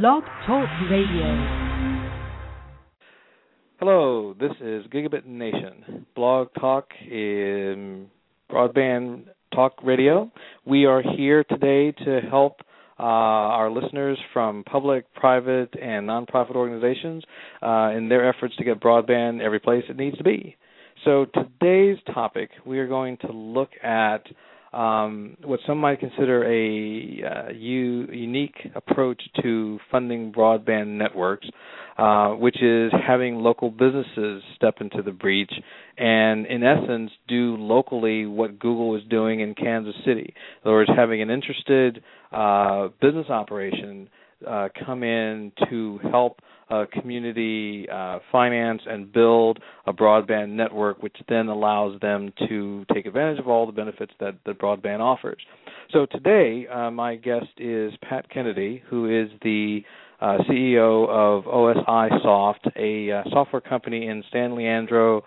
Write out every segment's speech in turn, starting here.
Blog Talk Radio. Hello, this is Gigabit Nation, Blog Talk in Broadband Talk Radio. We are here today to help uh, our listeners from public, private, and nonprofit organizations uh, in their efforts to get broadband every place it needs to be. So today's topic, we are going to look at um, what some might consider a uh, u- unique approach to funding broadband networks, uh, which is having local businesses step into the breach and, in essence, do locally what Google is doing in Kansas City. In other words, having an interested uh, business operation uh, come in to help a community uh, finance and build a broadband network, which then allows them to take advantage of all the benefits that the broadband offers. So today, uh, my guest is Pat Kennedy, who is the uh, CEO of OSIsoft, a uh, software company in San Leandro,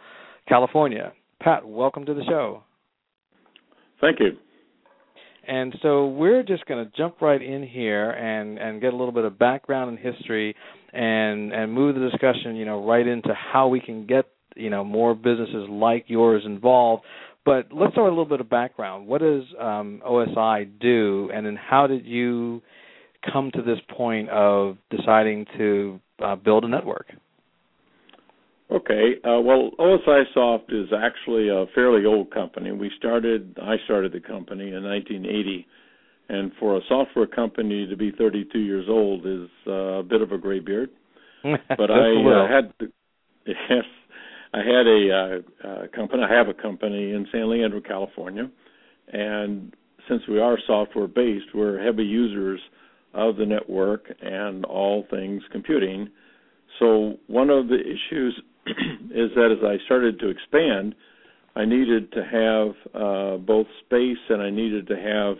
California. Pat, welcome to the show. Thank you. And so we're just going to jump right in here and and get a little bit of background and history and and move the discussion, you know, right into how we can get, you know, more businesses like yours involved. But let's start with a little bit of background. What does um, OSI do, and then how did you come to this point of deciding to uh, build a network? Okay. Uh, well, OSI Soft is actually a fairly old company. We started, I started the company in 1980, and for a software company to be 32 years old is uh, a bit of a gray beard. but I uh, had, yes, I had a uh, uh, company. I have a company in San Leandro, California, and since we are software based, we're heavy users of the network and all things computing. So one of the issues is that as I started to expand, I needed to have uh, both space and I needed to have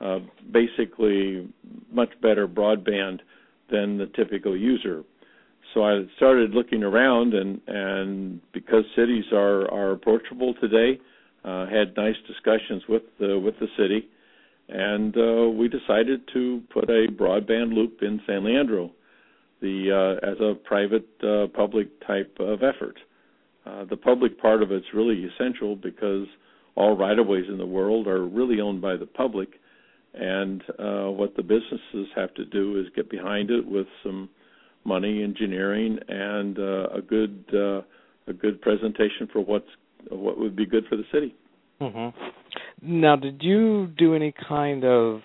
uh, basically much better broadband than the typical user. So I started looking around, and and because cities are are approachable today, uh, had nice discussions with the with the city, and uh, we decided to put a broadband loop in San Leandro the uh, as a private uh, public type of effort. Uh, the public part of it's really essential because all right of ways in the world are really owned by the public, and uh, what the businesses have to do is get behind it with some money, engineering, and uh, a good uh, a good presentation for what's what would be good for the city. Mm-hmm. Now, did you do any kind of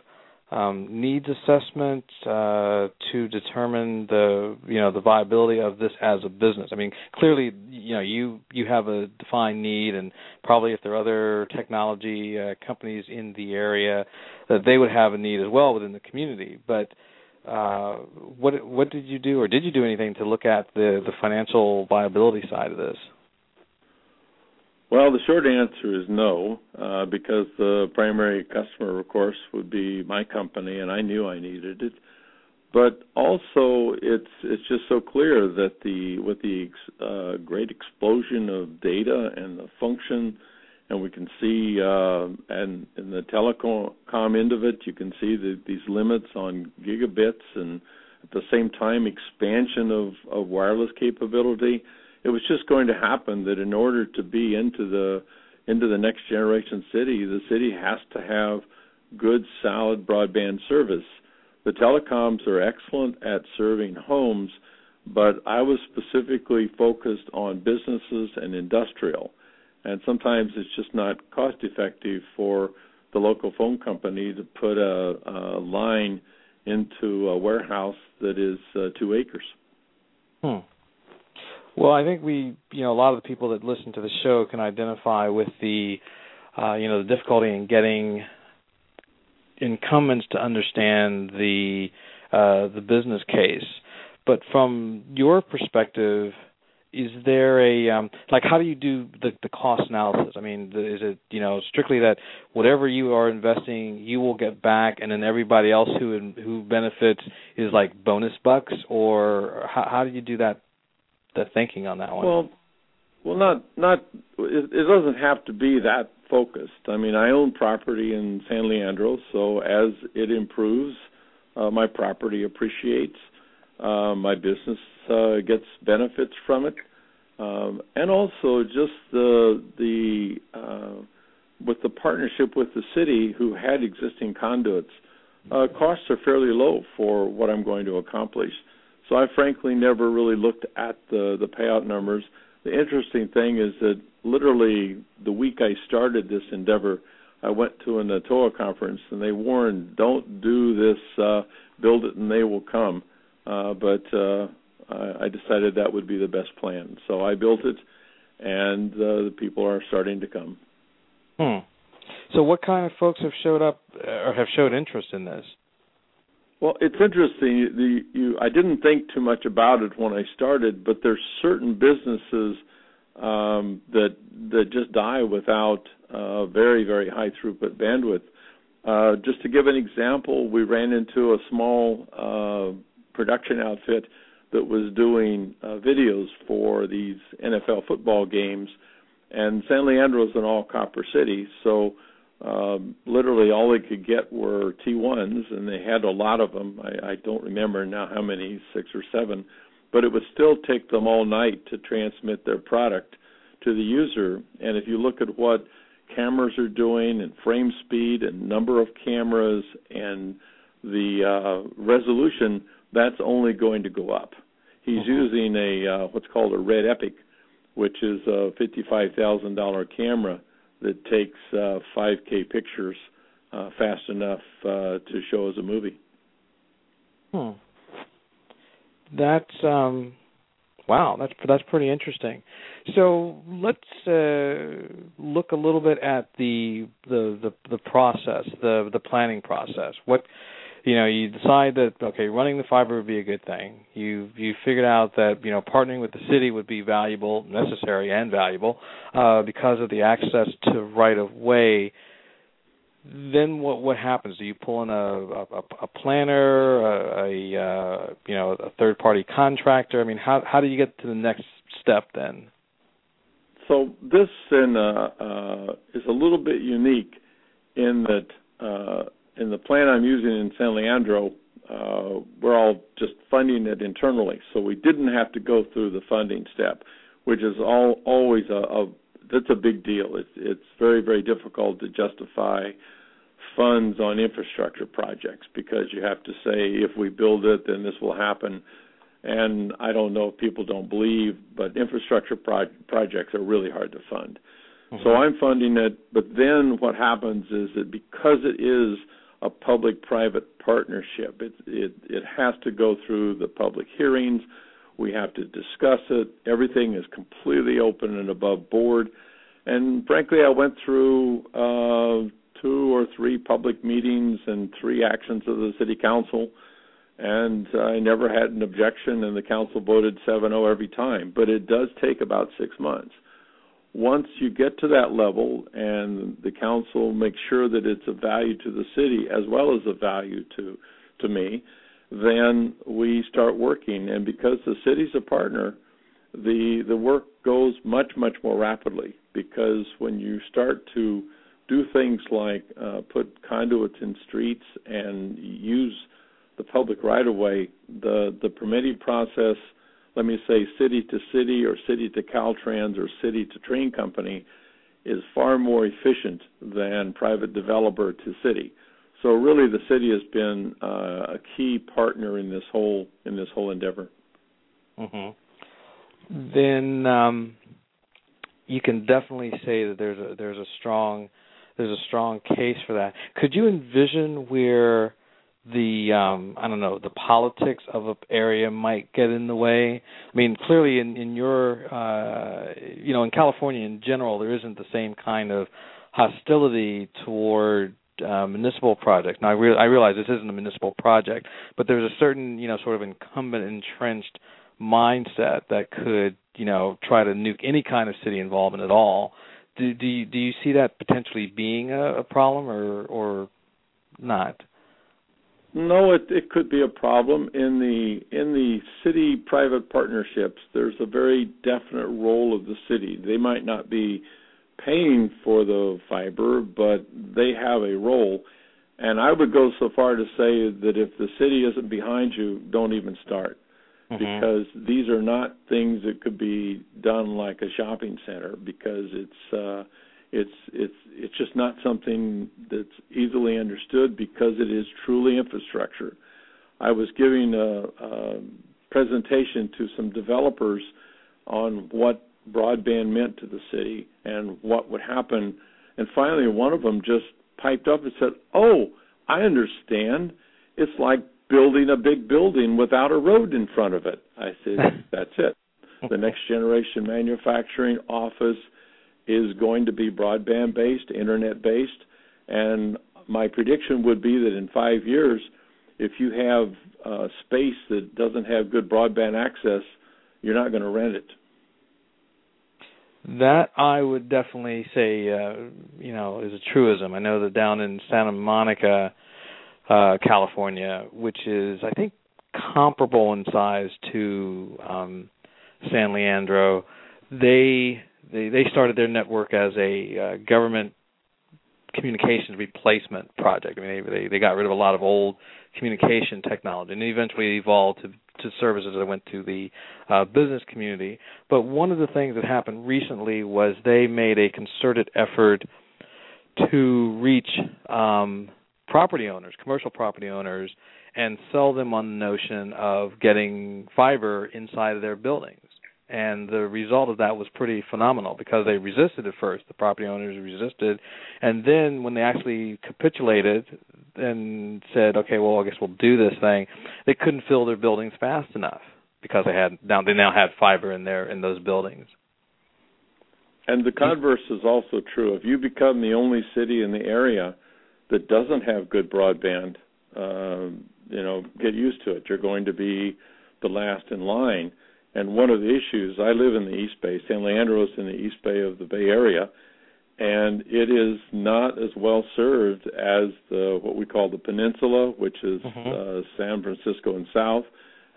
um, needs assessment uh, to determine the you know the viability of this as a business. I mean, clearly, you know, you you have a defined need, and probably if there are other technology uh, companies in the area, that they would have a need as well within the community. But uh, what what did you do, or did you do anything to look at the the financial viability side of this? Well, the short answer is no, uh, because the primary customer, of course, would be my company, and I knew I needed it. But also, it's it's just so clear that the with the uh, great explosion of data and the function, and we can see, uh, and in the telecom end of it, you can see the, these limits on gigabits, and at the same time, expansion of, of wireless capability it was just going to happen that in order to be into the into the next generation city, the city has to have good, solid broadband service. The telecoms are excellent at serving homes, but I was specifically focused on businesses and industrial. And sometimes it's just not cost effective for the local phone company to put a, a line into a warehouse that is uh, two acres. Hmm. Well, I think we, you know, a lot of the people that listen to the show can identify with the, uh, you know, the difficulty in getting incumbents to understand the uh, the business case. But from your perspective, is there a um, like how do you do the, the cost analysis? I mean, is it you know strictly that whatever you are investing, you will get back, and then everybody else who who benefits is like bonus bucks, or how, how do you do that the thinking on that one? Well, well, not not it, it doesn't have to be that focused. I mean, I own property in San Leandro, so as it improves, uh, my property appreciates. Uh, my business uh, gets benefits from it, um, and also just the the uh, with the partnership with the city who had existing conduits. Uh, costs are fairly low for what I'm going to accomplish. So I frankly never really looked at the the payout numbers. The interesting thing is that literally the week I started this endeavor, I went to an ATOA conference and they warned, "Don't do this. Uh, build it and they will come." Uh, but uh, I, I decided that would be the best plan. So I built it, and uh, the people are starting to come. Hmm. So, what kind of folks have showed up uh, or have showed interest in this? Well, it's interesting. The, you, I didn't think too much about it when I started, but there's certain businesses um, that that just die without uh, very very high throughput bandwidth. Uh, just to give an example, we ran into a small uh, production outfit that was doing uh, videos for these NFL football games, and San Leandro is an all copper city, so um, literally all they could get were T1s, and they had a lot of them. I, I don't remember now how many, six or seven, but it would still take them all night to transmit their product to the user. And if you look at what cameras are doing, and frame speed, and number of cameras, and the uh, resolution, that's only going to go up. He's uh-huh. using a uh, what's called a Red Epic, which is a fifty-five thousand dollar camera that takes uh, 5K pictures uh, fast enough uh, to show as a movie. Hmm. That's um, wow. That's that's pretty interesting. So let's uh, look a little bit at the the the, the process, the the planning process. What you know you decide that okay running the fiber would be a good thing. You you figured out that you know partnering with the city would be valuable necessary and valuable uh because of the access to right of way. Then what what happens? Do you pull in a a, a planner a, a uh you know a third party contractor? I mean how how do you get to the next step then? So this in uh, uh is a little bit unique in that uh in the plan I'm using in San Leandro, uh, we're all just funding it internally, so we didn't have to go through the funding step, which is all always a, a that's a big deal. It's it's very very difficult to justify funds on infrastructure projects because you have to say if we build it then this will happen and I don't know if people don't believe but infrastructure pro- projects are really hard to fund. Mm-hmm. So I'm funding it but then what happens is that because it is a public-private partnership. It, it it has to go through the public hearings. We have to discuss it. Everything is completely open and above board. And frankly, I went through uh, two or three public meetings and three actions of the city council, and I never had an objection. And the council voted 7-0 every time. But it does take about six months once you get to that level and the council makes sure that it's a value to the city as well as a value to to me, then we start working. And because the city's a partner, the the work goes much much more rapidly because when you start to do things like uh, put conduits in streets and use the public right of way, the the permitting process let me say city to city or city to Caltrans or city to train company is far more efficient than private developer to city. So really, the city has been uh, a key partner in this whole in this whole endeavor. Mm-hmm. Then um, you can definitely say that there's a there's a strong there's a strong case for that. Could you envision where the um I don't know the politics of an area might get in the way. I mean, clearly in in your uh you know in California in general there isn't the same kind of hostility toward uh, municipal projects. Now I, re- I realize this isn't a municipal project, but there's a certain you know sort of incumbent entrenched mindset that could you know try to nuke any kind of city involvement at all. Do do you, do you see that potentially being a, a problem or or not? No, it it could be a problem in the in the city private partnerships. There's a very definite role of the city. They might not be paying for the fiber, but they have a role. And I would go so far to say that if the city isn't behind you, don't even start. mm-hmm. because these are not things that could be done like a shopping center because it's uh it's it's it's just not something that's easily understood because it is truly infrastructure. I was giving a, a presentation to some developers on what broadband meant to the city and what would happen and finally one of them just piped up and said, "Oh, I understand. It's like building a big building without a road in front of it." I said, "That's it. The next generation manufacturing office is going to be broadband based, internet based, and my prediction would be that in 5 years if you have uh, space that doesn't have good broadband access, you're not going to rent it. That I would definitely say, uh, you know, is a truism. I know that down in Santa Monica, uh, California, which is I think comparable in size to um, San Leandro, they they they started their network as a uh, government communications replacement project. I mean, they, they they got rid of a lot of old communication technology, and eventually evolved to to services that went to the uh, business community. But one of the things that happened recently was they made a concerted effort to reach um, property owners, commercial property owners, and sell them on the notion of getting fiber inside of their buildings. And the result of that was pretty phenomenal because they resisted at first. The property owners resisted, and then when they actually capitulated, and said, okay, well, I guess we'll do this thing. They couldn't fill their buildings fast enough because they had now they now had fiber in there in those buildings. And the converse is also true. If you become the only city in the area that doesn't have good broadband, uh, you know, get used to it. You're going to be the last in line. And one of the issues, I live in the East Bay. San Leandro is in the East Bay of the Bay Area, and it is not as well served as the what we call the peninsula, which is mm-hmm. uh, San Francisco and South,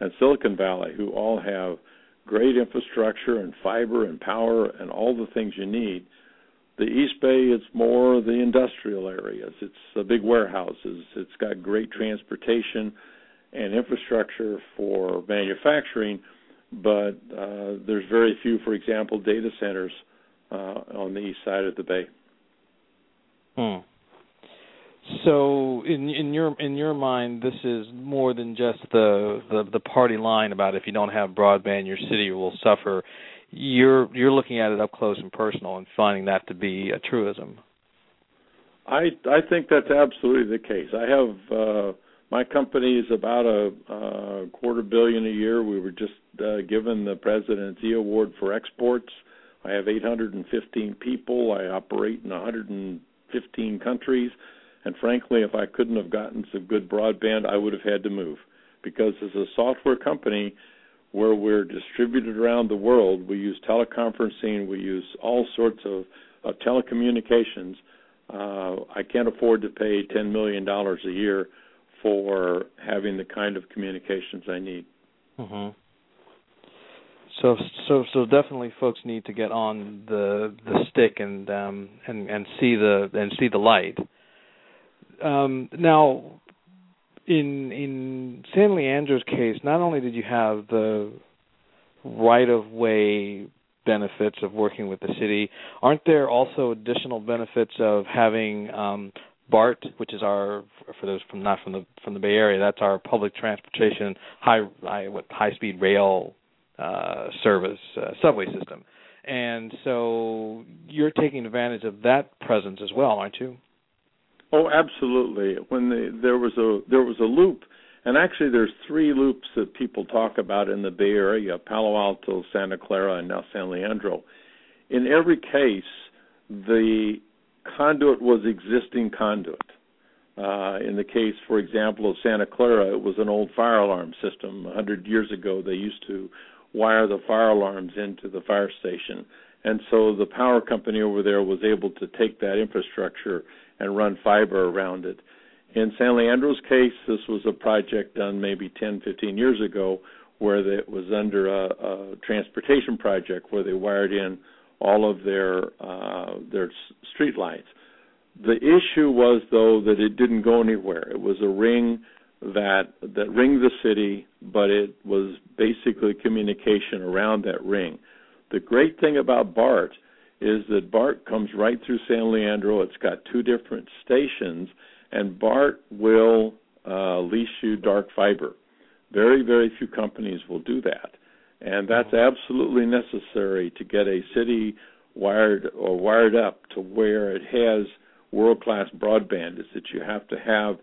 and Silicon Valley, who all have great infrastructure and fiber and power and all the things you need. The East Bay is more the industrial areas. It's the big warehouses. It's got great transportation and infrastructure for manufacturing, but uh, there's very few, for example, data centers uh, on the east side of the bay. Hmm. So, in in your in your mind, this is more than just the, the the party line about if you don't have broadband, your city will suffer. You're you're looking at it up close and personal and finding that to be a truism. I I think that's absolutely the case. I have uh, my company is about a, a quarter billion a year. We were just uh, given the President's E Award for exports I have 815 people. I operate in 115 countries. And frankly, if I couldn't have gotten some good broadband, I would have had to move. Because as a software company where we're distributed around the world, we use teleconferencing, we use all sorts of, of telecommunications. Uh, I can't afford to pay $10 million a year for having the kind of communications I need. Mm-hmm. So so so definitely folks need to get on the the stick and um and and see the and see the light. Um now in in San Leandro's case, not only did you have the right of way benefits of working with the city, aren't there also additional benefits of having um BART, which is our for those from not from the from the Bay Area, that's our public transportation high high what high speed rail uh, service uh, subway system, and so you're taking advantage of that presence as well, aren't you? Oh, absolutely. When the, there was a there was a loop, and actually there's three loops that people talk about in the Bay Area: Palo Alto, Santa Clara, and now San Leandro. In every case, the conduit was existing conduit. Uh, in the case, for example, of Santa Clara, it was an old fire alarm system. A hundred years ago, they used to wire the fire alarms into the fire station. And so the power company over there was able to take that infrastructure and run fiber around it. In San Leandro's case, this was a project done maybe 10, 15 years ago where it was under a, a transportation project where they wired in all of their uh, their street lights. The issue was though that it didn't go anywhere. It was a ring that that ring the city, but it was basically communication around that ring. The great thing about BART is that BART comes right through San Leandro. It's got two different stations, and BART will uh, lease you dark fiber. Very, very few companies will do that, and that's absolutely necessary to get a city wired or wired up to where it has world-class broadband. Is that you have to have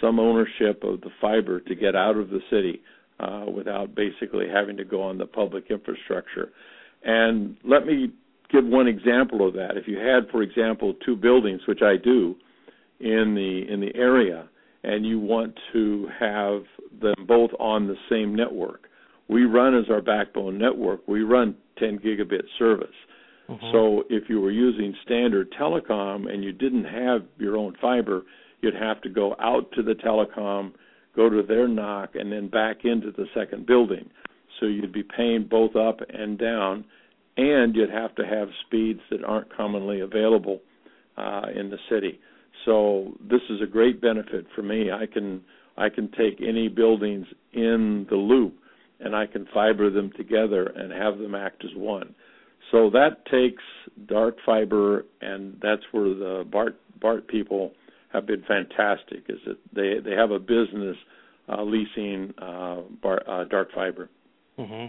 some ownership of the fiber to get out of the city uh, without basically having to go on the public infrastructure. And let me give one example of that. If you had, for example, two buildings, which I do, in the in the area, and you want to have them both on the same network, we run as our backbone network. We run 10 gigabit service. Mm-hmm. So if you were using standard telecom and you didn't have your own fiber, you'd have to go out to the telecom, go to their NOC, and then back into the second building. So you'd be paying both up and down, and you'd have to have speeds that aren't commonly available uh, in the city. So this is a great benefit for me. I can I can take any buildings in the loop and I can fiber them together and have them act as one. So that takes dark fiber, and that's where the BART BART people have been fantastic. Is that they they have a business uh, leasing uh, bar, uh, dark fiber. Mm-hmm.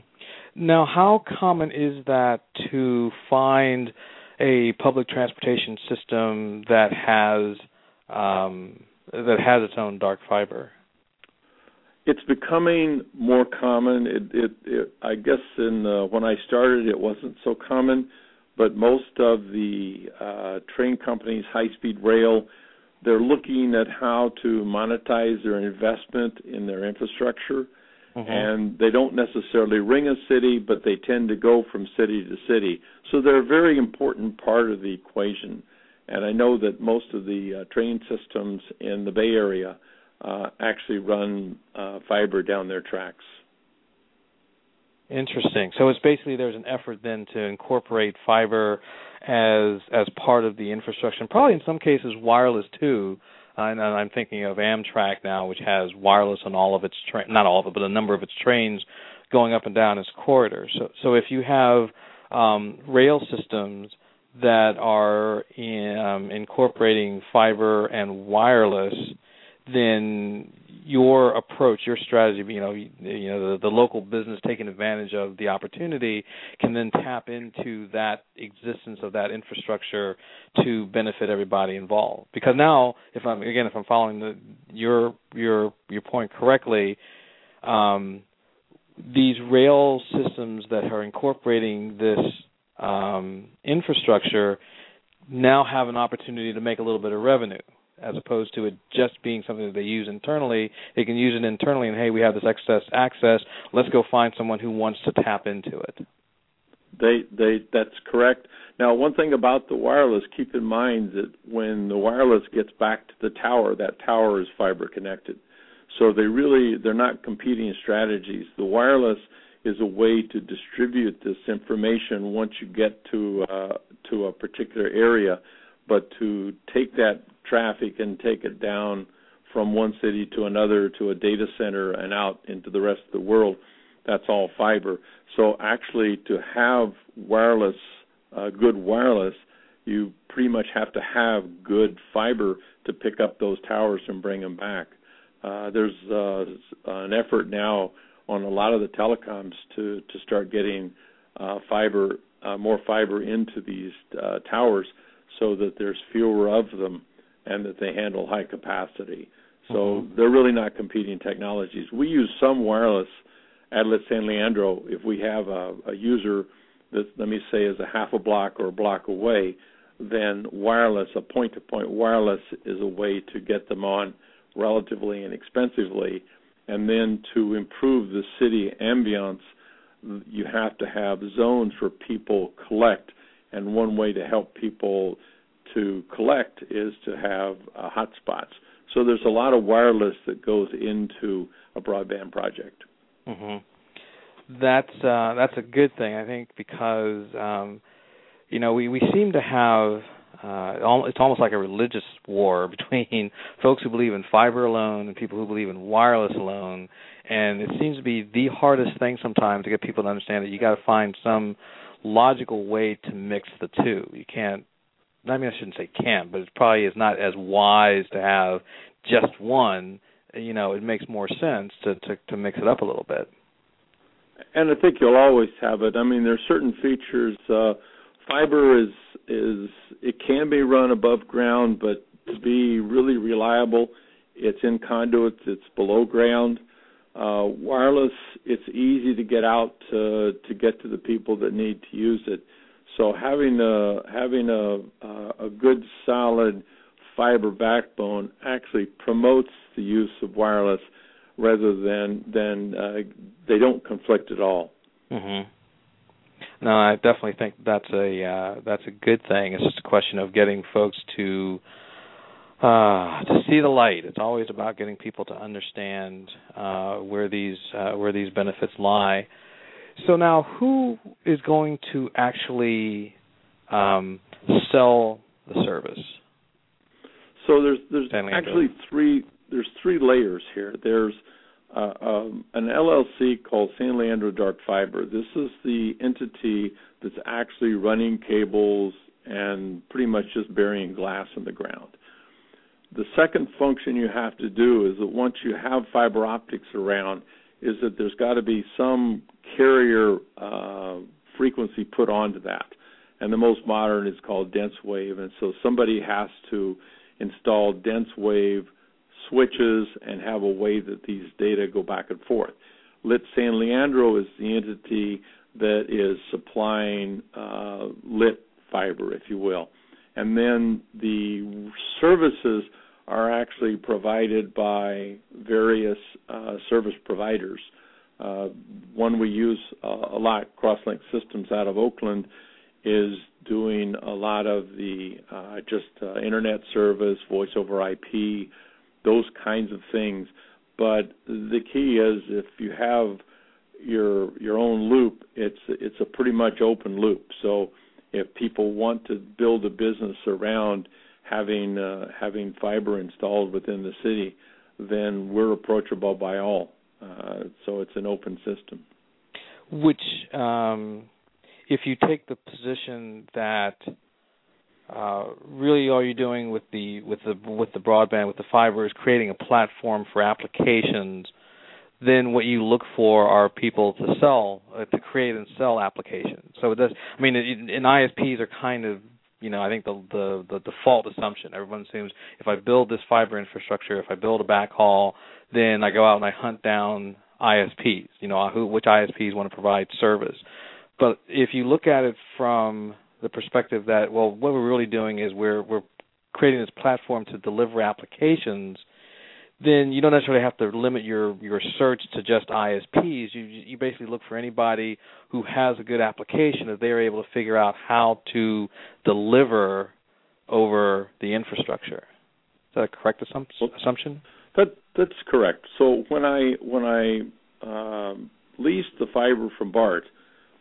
Now, how common is that to find a public transportation system that has um, that has its own dark fiber? It's becoming more common. It, it, it I guess in uh, when I started, it wasn't so common, but most of the uh, train companies, high speed rail, they're looking at how to monetize their investment in their infrastructure. Mm-hmm. And they don't necessarily ring a city, but they tend to go from city to city. So they're a very important part of the equation. And I know that most of the uh, train systems in the Bay Area uh, actually run uh, fiber down their tracks. Interesting. So it's basically there's an effort then to incorporate fiber as as part of the infrastructure, and probably in some cases wireless too. And I'm thinking of Amtrak now, which has wireless on all of its train, not all of it, but a number of its trains going up and down its corridors. So, so if you have um, rail systems that are in, um, incorporating fiber and wireless, then your approach, your strategy, you know, you, you know, the, the local business taking advantage of the opportunity can then tap into that existence of that infrastructure to benefit everybody involved. Because now, if I'm again, if I'm following the, your your your point correctly, um, these rail systems that are incorporating this um, infrastructure now have an opportunity to make a little bit of revenue as opposed to it just being something that they use internally. They can use it internally, and hey, we have this excess access. Let's go find someone who wants to tap into it. They, they, that's correct. Now, one thing about the wireless, keep in mind that when the wireless gets back to the tower, that tower is fiber connected. So they really, they're not competing strategies. The wireless is a way to distribute this information once you get to uh, to a particular area, but to take that traffic and take it down from one city to another to a data center and out into the rest of the world. That's all fiber. So actually, to have wireless, uh, good wireless, you pretty much have to have good fiber to pick up those towers and bring them back. Uh, there's uh, an effort now on a lot of the telecoms to to start getting uh, fiber, uh, more fiber into these uh, towers, so that there's fewer of them and that they handle high capacity. So mm-hmm. they're really not competing technologies. We use some wireless at Lit San Leandro if we have a, a user that let me say is a half a block or a block away, then wireless, a point to point wireless is a way to get them on relatively inexpensively. And then to improve the city ambience, you have to have zones where people collect. And one way to help people to collect is to have uh, hotspots. So there's a lot of wireless that goes into a broadband project. Mm-hmm. That's uh, that's a good thing, I think, because um, you know we we seem to have uh, it's almost like a religious war between folks who believe in fiber alone and people who believe in wireless alone. And it seems to be the hardest thing sometimes to get people to understand that you got to find some logical way to mix the two. You can't. I mean, I shouldn't say can't, but it probably is not as wise to have just one. You know, it makes more sense to to, to mix it up a little bit. And I think you'll always have it. I mean, there's certain features. Uh, fiber is is it can be run above ground, but to be really reliable, it's in conduits. It's below ground. Uh, wireless, it's easy to get out to to get to the people that need to use it. So having a having a a good solid fiber backbone actually promotes the use of wireless rather than than uh, they don't conflict at all. Mm-hmm. No, I definitely think that's a uh, that's a good thing. It's just a question of getting folks to uh, to see the light. It's always about getting people to understand uh, where these uh, where these benefits lie. So now, who is going to actually um, sell the service? So there's there's actually three there's three layers here. There's uh, um, an LLC called San Leandro Dark Fiber. This is the entity that's actually running cables and pretty much just burying glass in the ground. The second function you have to do is that once you have fiber optics around, is that there's got to be some carrier uh, frequency put onto that. And the most modern is called dense wave. And so somebody has to install dense wave switches and have a way that these data go back and forth. Lit San Leandro is the entity that is supplying uh, lit fiber, if you will. And then the services are actually provided by various uh, service providers. Uh, one we use a lot, Crosslink Systems out of Oakland, is doing a lot of the uh, just internet service, voice over IP, those kinds of things. But the key is if you have your your own loop, it's it's a pretty much open loop. So if people want to build a business around having uh, having fiber installed within the city, then we're approachable by all. Uh, so it's an open system. Which, um, if you take the position that uh, really all you're doing with the with the with the broadband with the fiber is creating a platform for applications then what you look for are people to sell uh, to create and sell applications so it does i mean and isps are kind of you know i think the, the the default assumption everyone assumes if i build this fiber infrastructure if i build a backhaul then i go out and i hunt down isps you know who which isps want to provide service but if you look at it from the perspective that well, what we're really doing is we're we're creating this platform to deliver applications. Then you don't necessarily have to limit your your search to just ISPs. You you basically look for anybody who has a good application that they're able to figure out how to deliver over the infrastructure. Is that a correct assumption? That that's correct. So when I when I um, leased the fiber from Bart,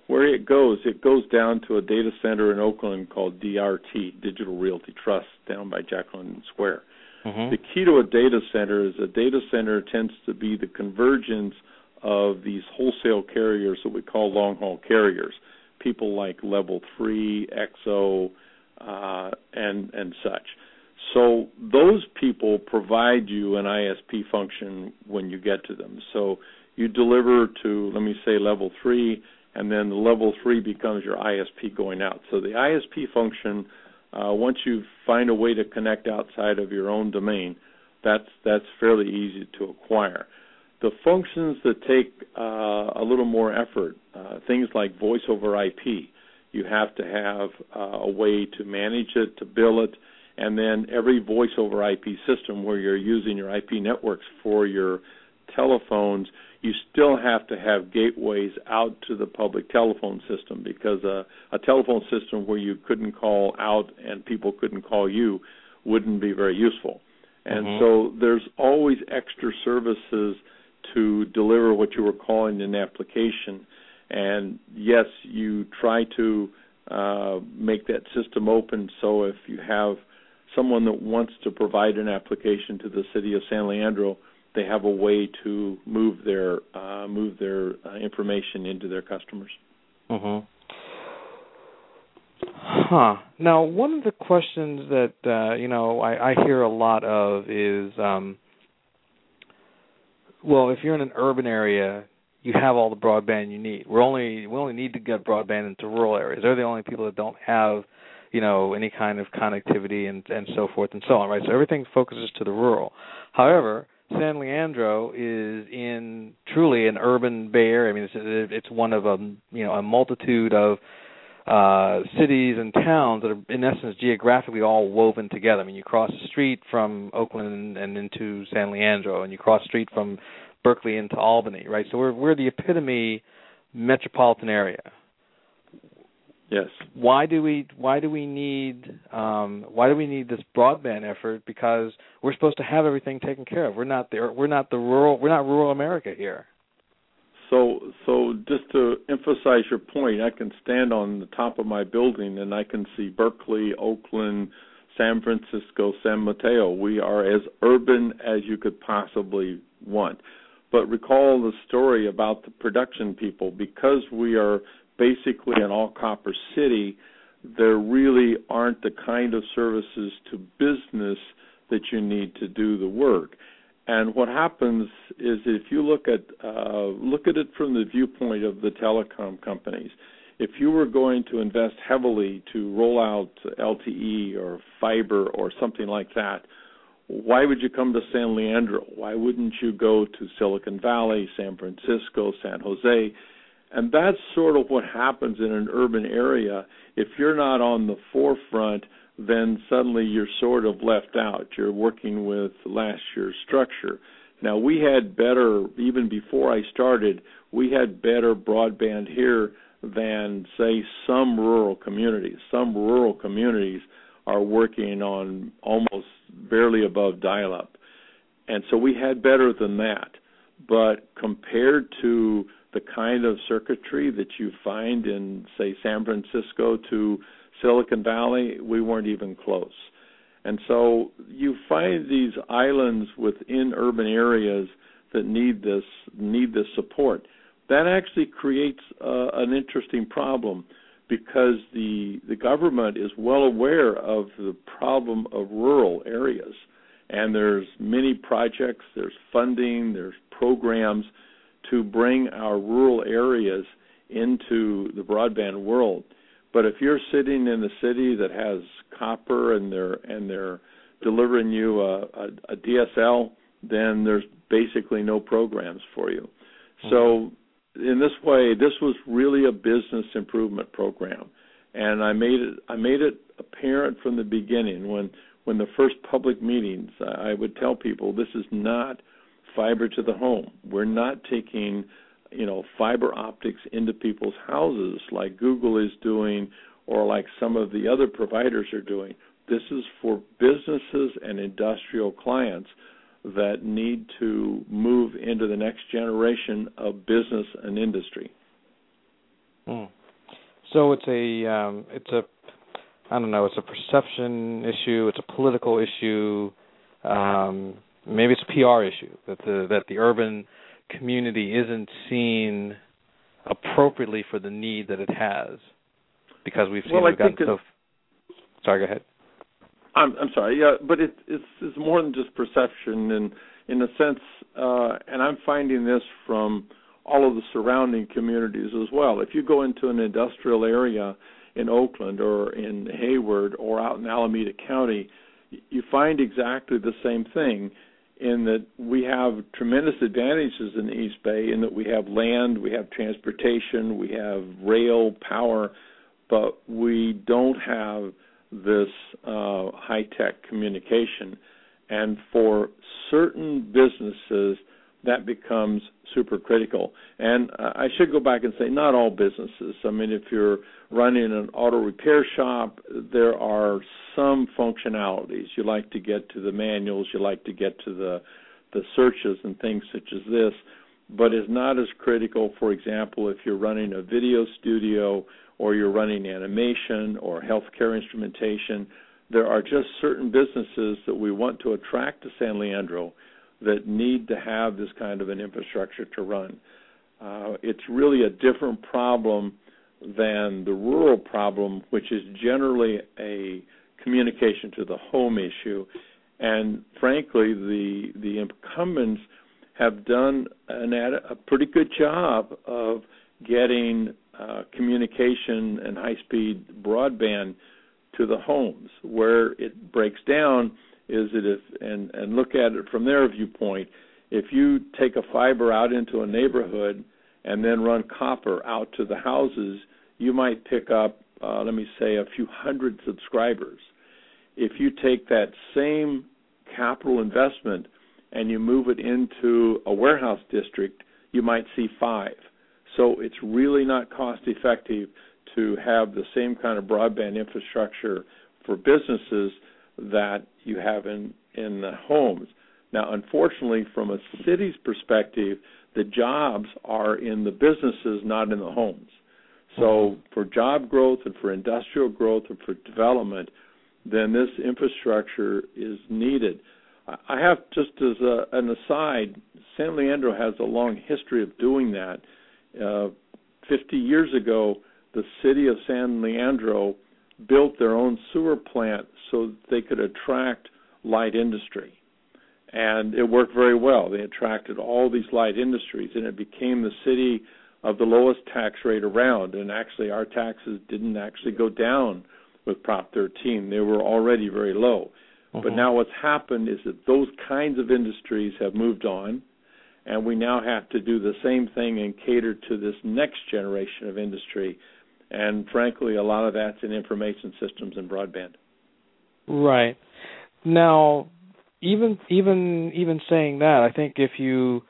where it goes, it goes down to a data center in Oakland called DRT, Digital Realty Trust, down by Jack London Square. Mm-hmm. The key to a data center is a data center tends to be the convergence of these wholesale carriers that we call long haul carriers, people like Level Three, XO, uh, and and such. So those people provide you an ISP function when you get to them. So you deliver to, let me say, Level Three and then the level three becomes your ISP going out. So the ISP function, uh, once you find a way to connect outside of your own domain, that's that's fairly easy to acquire. The functions that take uh, a little more effort, uh, things like voice over IP, you have to have uh, a way to manage it, to bill it, and then every voice over IP system where you're using your IP networks for your telephones, you still have to have gateways out to the public telephone system because a, a telephone system where you couldn't call out and people couldn't call you wouldn't be very useful. And mm-hmm. so there's always extra services to deliver what you were calling an application. And yes, you try to uh, make that system open so if you have someone that wants to provide an application to the city of San Leandro, they have a way to move their uh, move their uh, information into their customers. Mm-hmm. Huh. Now, one of the questions that uh, you know I, I hear a lot of is, um, well, if you're in an urban area, you have all the broadband you need. We're only we only need to get broadband into rural areas. They're the only people that don't have, you know, any kind of connectivity and and so forth and so on, right? So everything focuses to the rural. However, San Leandro is in truly an urban Bay Area. I mean, it's it's one of a you know a multitude of uh cities and towns that are in essence geographically all woven together. I mean, you cross the street from Oakland and into San Leandro, and you cross the street from Berkeley into Albany, right? So we're we're the epitome metropolitan area. Yes. Why do we why do we need um, why do we need this broadband effort? Because we're supposed to have everything taken care of. We're not there. We're not the rural. We're not rural America here. So so just to emphasize your point, I can stand on the top of my building and I can see Berkeley, Oakland, San Francisco, San Mateo. We are as urban as you could possibly want. But recall the story about the production people. Because we are basically an all copper city, there really aren't the kind of services to business that you need to do the work. And what happens is if you look at uh, look at it from the viewpoint of the telecom companies, if you were going to invest heavily to roll out LTE or fiber or something like that, why would you come to San Leandro? Why wouldn't you go to Silicon Valley, San Francisco, San Jose? And that's sort of what happens in an urban area. If you're not on the forefront, then suddenly you're sort of left out. You're working with last year's structure. Now, we had better, even before I started, we had better broadband here than, say, some rural communities. Some rural communities are working on almost barely above dial up. And so we had better than that. But compared to the kind of circuitry that you find in, say, San Francisco to Silicon Valley, we weren't even close. And so you find these islands within urban areas that need this need this support. That actually creates uh, an interesting problem because the the government is well aware of the problem of rural areas and there's many projects there's funding there's programs to bring our rural areas into the broadband world. But if you're sitting in a city that has copper and they're and they're delivering you a, a, a DSL then there's basically no programs for you. Mm-hmm. so in this way, this was really a business improvement program, and I made it I made it apparent from the beginning when when the first public meetings I would tell people this is not fiber to the home. We're not taking you know fiber optics into people's houses like Google is doing or like some of the other providers are doing. This is for businesses and industrial clients that need to move into the next generation of business and industry. Hmm. So it's a um, it's a I don't know it's a perception issue it's a political issue um, maybe it's a PR issue that the that the urban community isn't seen appropriately for the need that it has because we've seen well, we've gotten so. Sorry, go ahead. I'm I'm sorry, yeah, but it, it's it's more than just perception, and in a sense, uh, and I'm finding this from all of the surrounding communities as well. If you go into an industrial area in Oakland or in Hayward or out in Alameda County, you find exactly the same thing in that we have tremendous advantages in the East Bay in that we have land, we have transportation, we have rail, power, but we don't have this uh, high tech communication. And for certain businesses, that becomes super critical. And I should go back and say, not all businesses. I mean, if you're running an auto repair shop, there are some functionalities. You like to get to the manuals, you like to get to the the searches and things such as this. but is not as critical, for example, if you're running a video studio or you're running animation or healthcare instrumentation. There are just certain businesses that we want to attract to San Leandro that need to have this kind of an infrastructure to run. Uh, it's really a different problem than the rural problem, which is generally a communication to the home issue. And frankly, the the incumbents have done an ad, a pretty good job of getting uh, communication and high-speed broadband to the homes. Where it breaks down is that if and and look at it from their viewpoint, if you take a fiber out into a neighborhood and then run copper out to the houses, you might pick up, uh, let me say, a few hundred subscribers. If you take that same capital investment and you move it into a warehouse district, you might see five. So it's really not cost effective to have the same kind of broadband infrastructure for businesses that you have in in the homes. Now, unfortunately, from a city's perspective, the jobs are in the businesses, not in the homes. So, mm-hmm. for job growth and for industrial growth and for development, then this infrastructure is needed. I have just as a, an aside, San Leandro has a long history of doing that. Uh, 50 years ago, the city of San Leandro built their own sewer plant so they could attract light industry. And it worked very well. They attracted all these light industries, and it became the city of the lowest tax rate around. And actually, our taxes didn't actually go down with Prop 13, they were already very low. Uh-huh. But now what's happened is that those kinds of industries have moved on, and we now have to do the same thing and cater to this next generation of industry and frankly, a lot of that's in information systems and broadband. Right. Now, even even even saying that, I think if you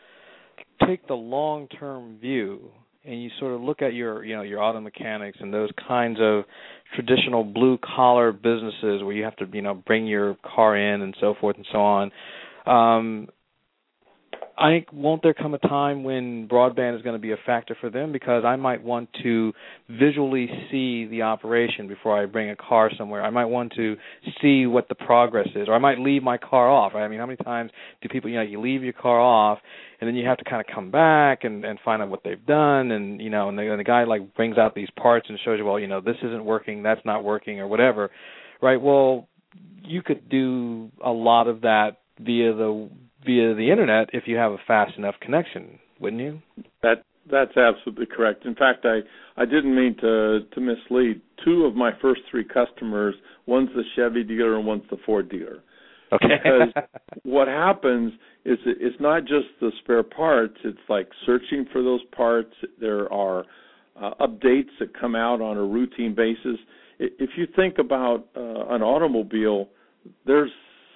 take the long-term view and you sort of look at your you know your auto mechanics and those kinds of traditional blue collar businesses where you have to you know bring your car in and so forth and so on um I think won't there come a time when broadband is going to be a factor for them because I might want to visually see the operation before I bring a car somewhere. I might want to see what the progress is, or I might leave my car off. I mean, how many times do people, you know, you leave your car off and then you have to kind of come back and and find out what they've done, and you know, and the, and the guy like brings out these parts and shows you, well, you know, this isn't working, that's not working, or whatever, right? Well, you could do a lot of that via the via the internet if you have a fast enough connection, wouldn't you? That that's absolutely correct. In fact, I I didn't mean to to mislead. Two of my first three customers, one's the Chevy dealer and one's the Ford dealer. Okay. because what happens is it's not just the spare parts. It's like searching for those parts. There are uh, updates that come out on a routine basis. If you think about uh, an automobile, there's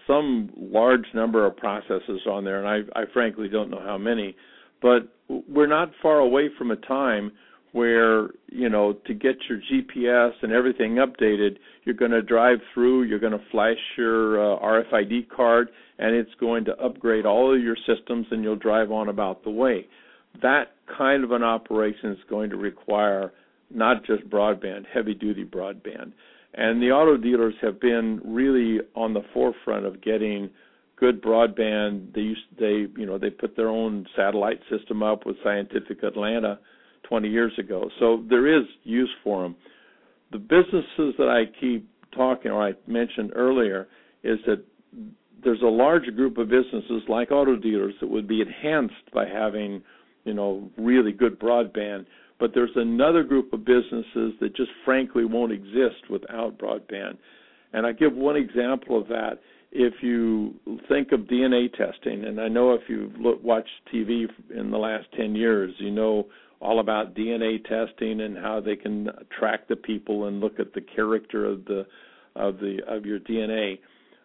some large number of processes on there, and I, I frankly don't know how many, but we're not far away from a time where you know to get your GPS and everything updated, you're going to drive through, you're going to flash your uh, RFID card, and it's going to upgrade all of your systems, and you'll drive on about the way. That kind of an operation is going to require not just broadband, heavy duty broadband. And the auto dealers have been really on the forefront of getting good broadband. They used they you know they put their own satellite system up with Scientific Atlanta 20 years ago. So there is use for them. The businesses that I keep talking or I mentioned earlier is that there's a large group of businesses like auto dealers that would be enhanced by having you know really good broadband but there's another group of businesses that just frankly won't exist without broadband. And I give one example of that. If you think of DNA testing, and I know if you've look, watched TV in the last 10 years, you know all about DNA testing and how they can track the people and look at the character of the of the of your DNA.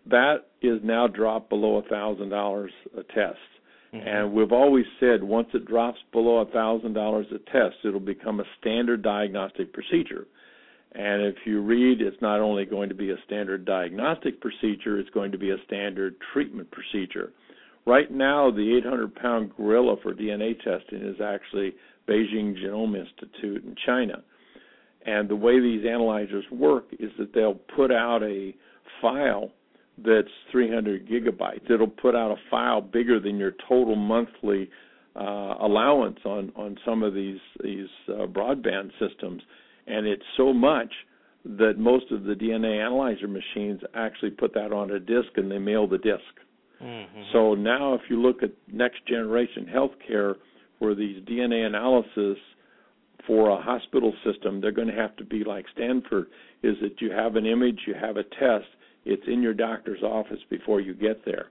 That is now dropped below a thousand dollars a test. Mm-hmm. And we've always said once it drops below a thousand dollars a test, it'll become a standard diagnostic procedure. And if you read, it's not only going to be a standard diagnostic procedure, it's going to be a standard treatment procedure. Right now, the 800 pound gorilla for DNA testing is actually Beijing Genome Institute in China. And the way these analyzers work is that they'll put out a file that's 300 gigabytes. It'll put out a file bigger than your total monthly uh, allowance on on some of these these uh, broadband systems, and it's so much that most of the DNA analyzer machines actually put that on a disk and they mail the disk. Mm-hmm. So now, if you look at next generation healthcare, where these DNA analysis for a hospital system, they're going to have to be like Stanford. Is that you have an image, you have a test, it's in your doctor's office before you get there.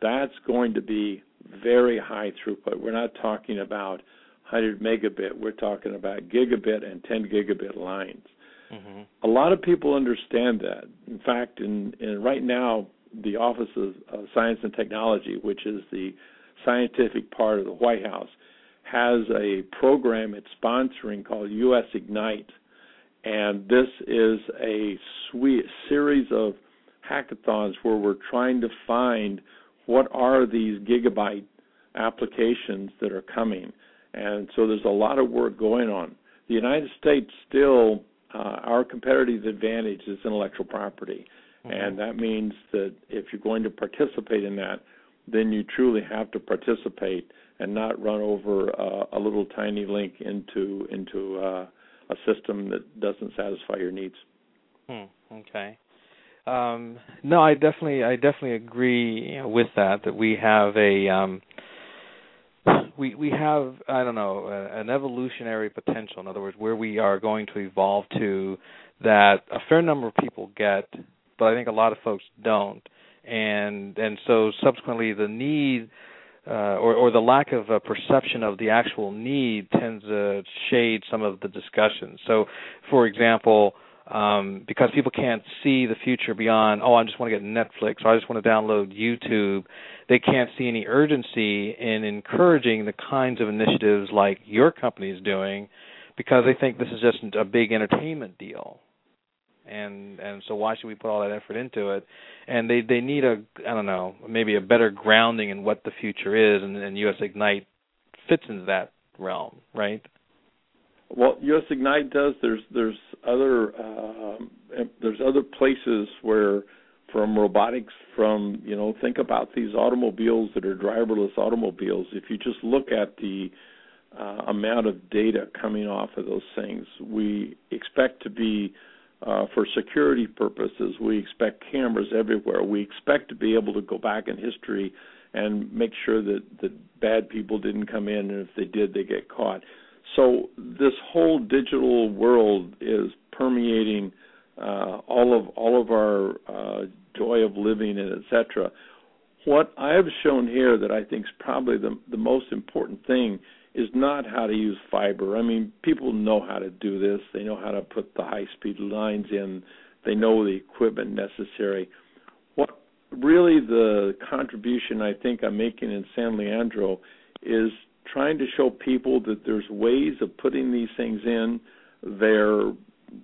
That's going to be very high throughput. We're not talking about 100 megabit. We're talking about gigabit and 10 gigabit lines. Mm-hmm. A lot of people understand that. In fact, in, in right now, the Office of, of Science and Technology, which is the scientific part of the White House, has a program it's sponsoring called US Ignite, and this is a sweet series of hackathons where we're trying to find what are these gigabyte applications that are coming. And so there's a lot of work going on. The United States still, uh, our competitive advantage is intellectual property. Mm-hmm. And that means that if you're going to participate in that, then you truly have to participate and not run over uh, a little tiny link into into uh, a system that doesn't satisfy your needs. Hmm, okay. Um, no, I definitely, I definitely agree with that. That we have a, um, we we have, I don't know, a, an evolutionary potential. In other words, where we are going to evolve to, that a fair number of people get, but I think a lot of folks don't, and and so subsequently the need. Uh, or, or the lack of a perception of the actual need tends to shade some of the discussions. So, for example, um, because people can't see the future beyond, oh, I just want to get Netflix or I just want to download YouTube. They can't see any urgency in encouraging the kinds of initiatives like your company is doing because they think this is just a big entertainment deal. And and so why should we put all that effort into it? And they they need a I don't know maybe a better grounding in what the future is, and, and US Ignite fits into that realm, right? Well, US Ignite does. There's there's other um, there's other places where from robotics from you know think about these automobiles that are driverless automobiles. If you just look at the uh, amount of data coming off of those things, we expect to be uh, for security purposes. We expect cameras everywhere. We expect to be able to go back in history and make sure that that bad people didn't come in, and if they did, they get caught. So this whole digital world is permeating uh, all of all of our uh, joy of living and etc. What I have shown here that I think is probably the the most important thing is not how to use fiber. I mean, people know how to do this. They know how to put the high speed lines in. They know the equipment necessary. What really the contribution I think I'm making in San Leandro is trying to show people that there's ways of putting these things in. They're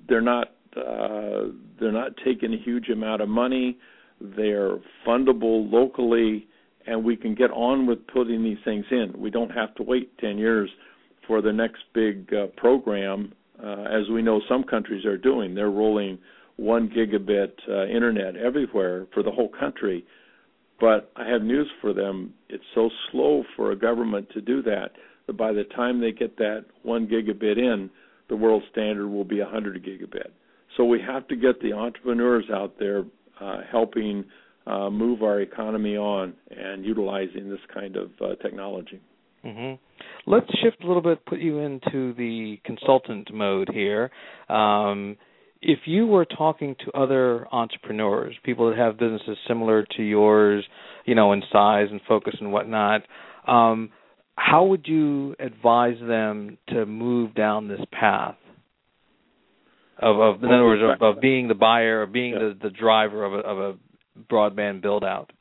they're not uh, they're not taking a huge amount of money. They're fundable locally, and we can get on with putting these things in. We don't have to wait 10 years for the next big uh, program, uh, as we know some countries are doing. They're rolling one gigabit uh, internet everywhere for the whole country. But I have news for them. It's so slow for a government to do that that by the time they get that one gigabit in, the world standard will be 100 gigabit. So we have to get the entrepreneurs out there uh, helping uh, move our economy on and utilizing this kind of uh, technology. Mm-hmm. Let's shift a little bit, put you into the consultant mode here. Um, if you were talking to other entrepreneurs, people that have businesses similar to yours, you know, in size and focus and whatnot, um, how would you advise them to move down this path? Of, of in other words, of, of being the buyer, or being yeah. the, the driver of a, of a broadband build out.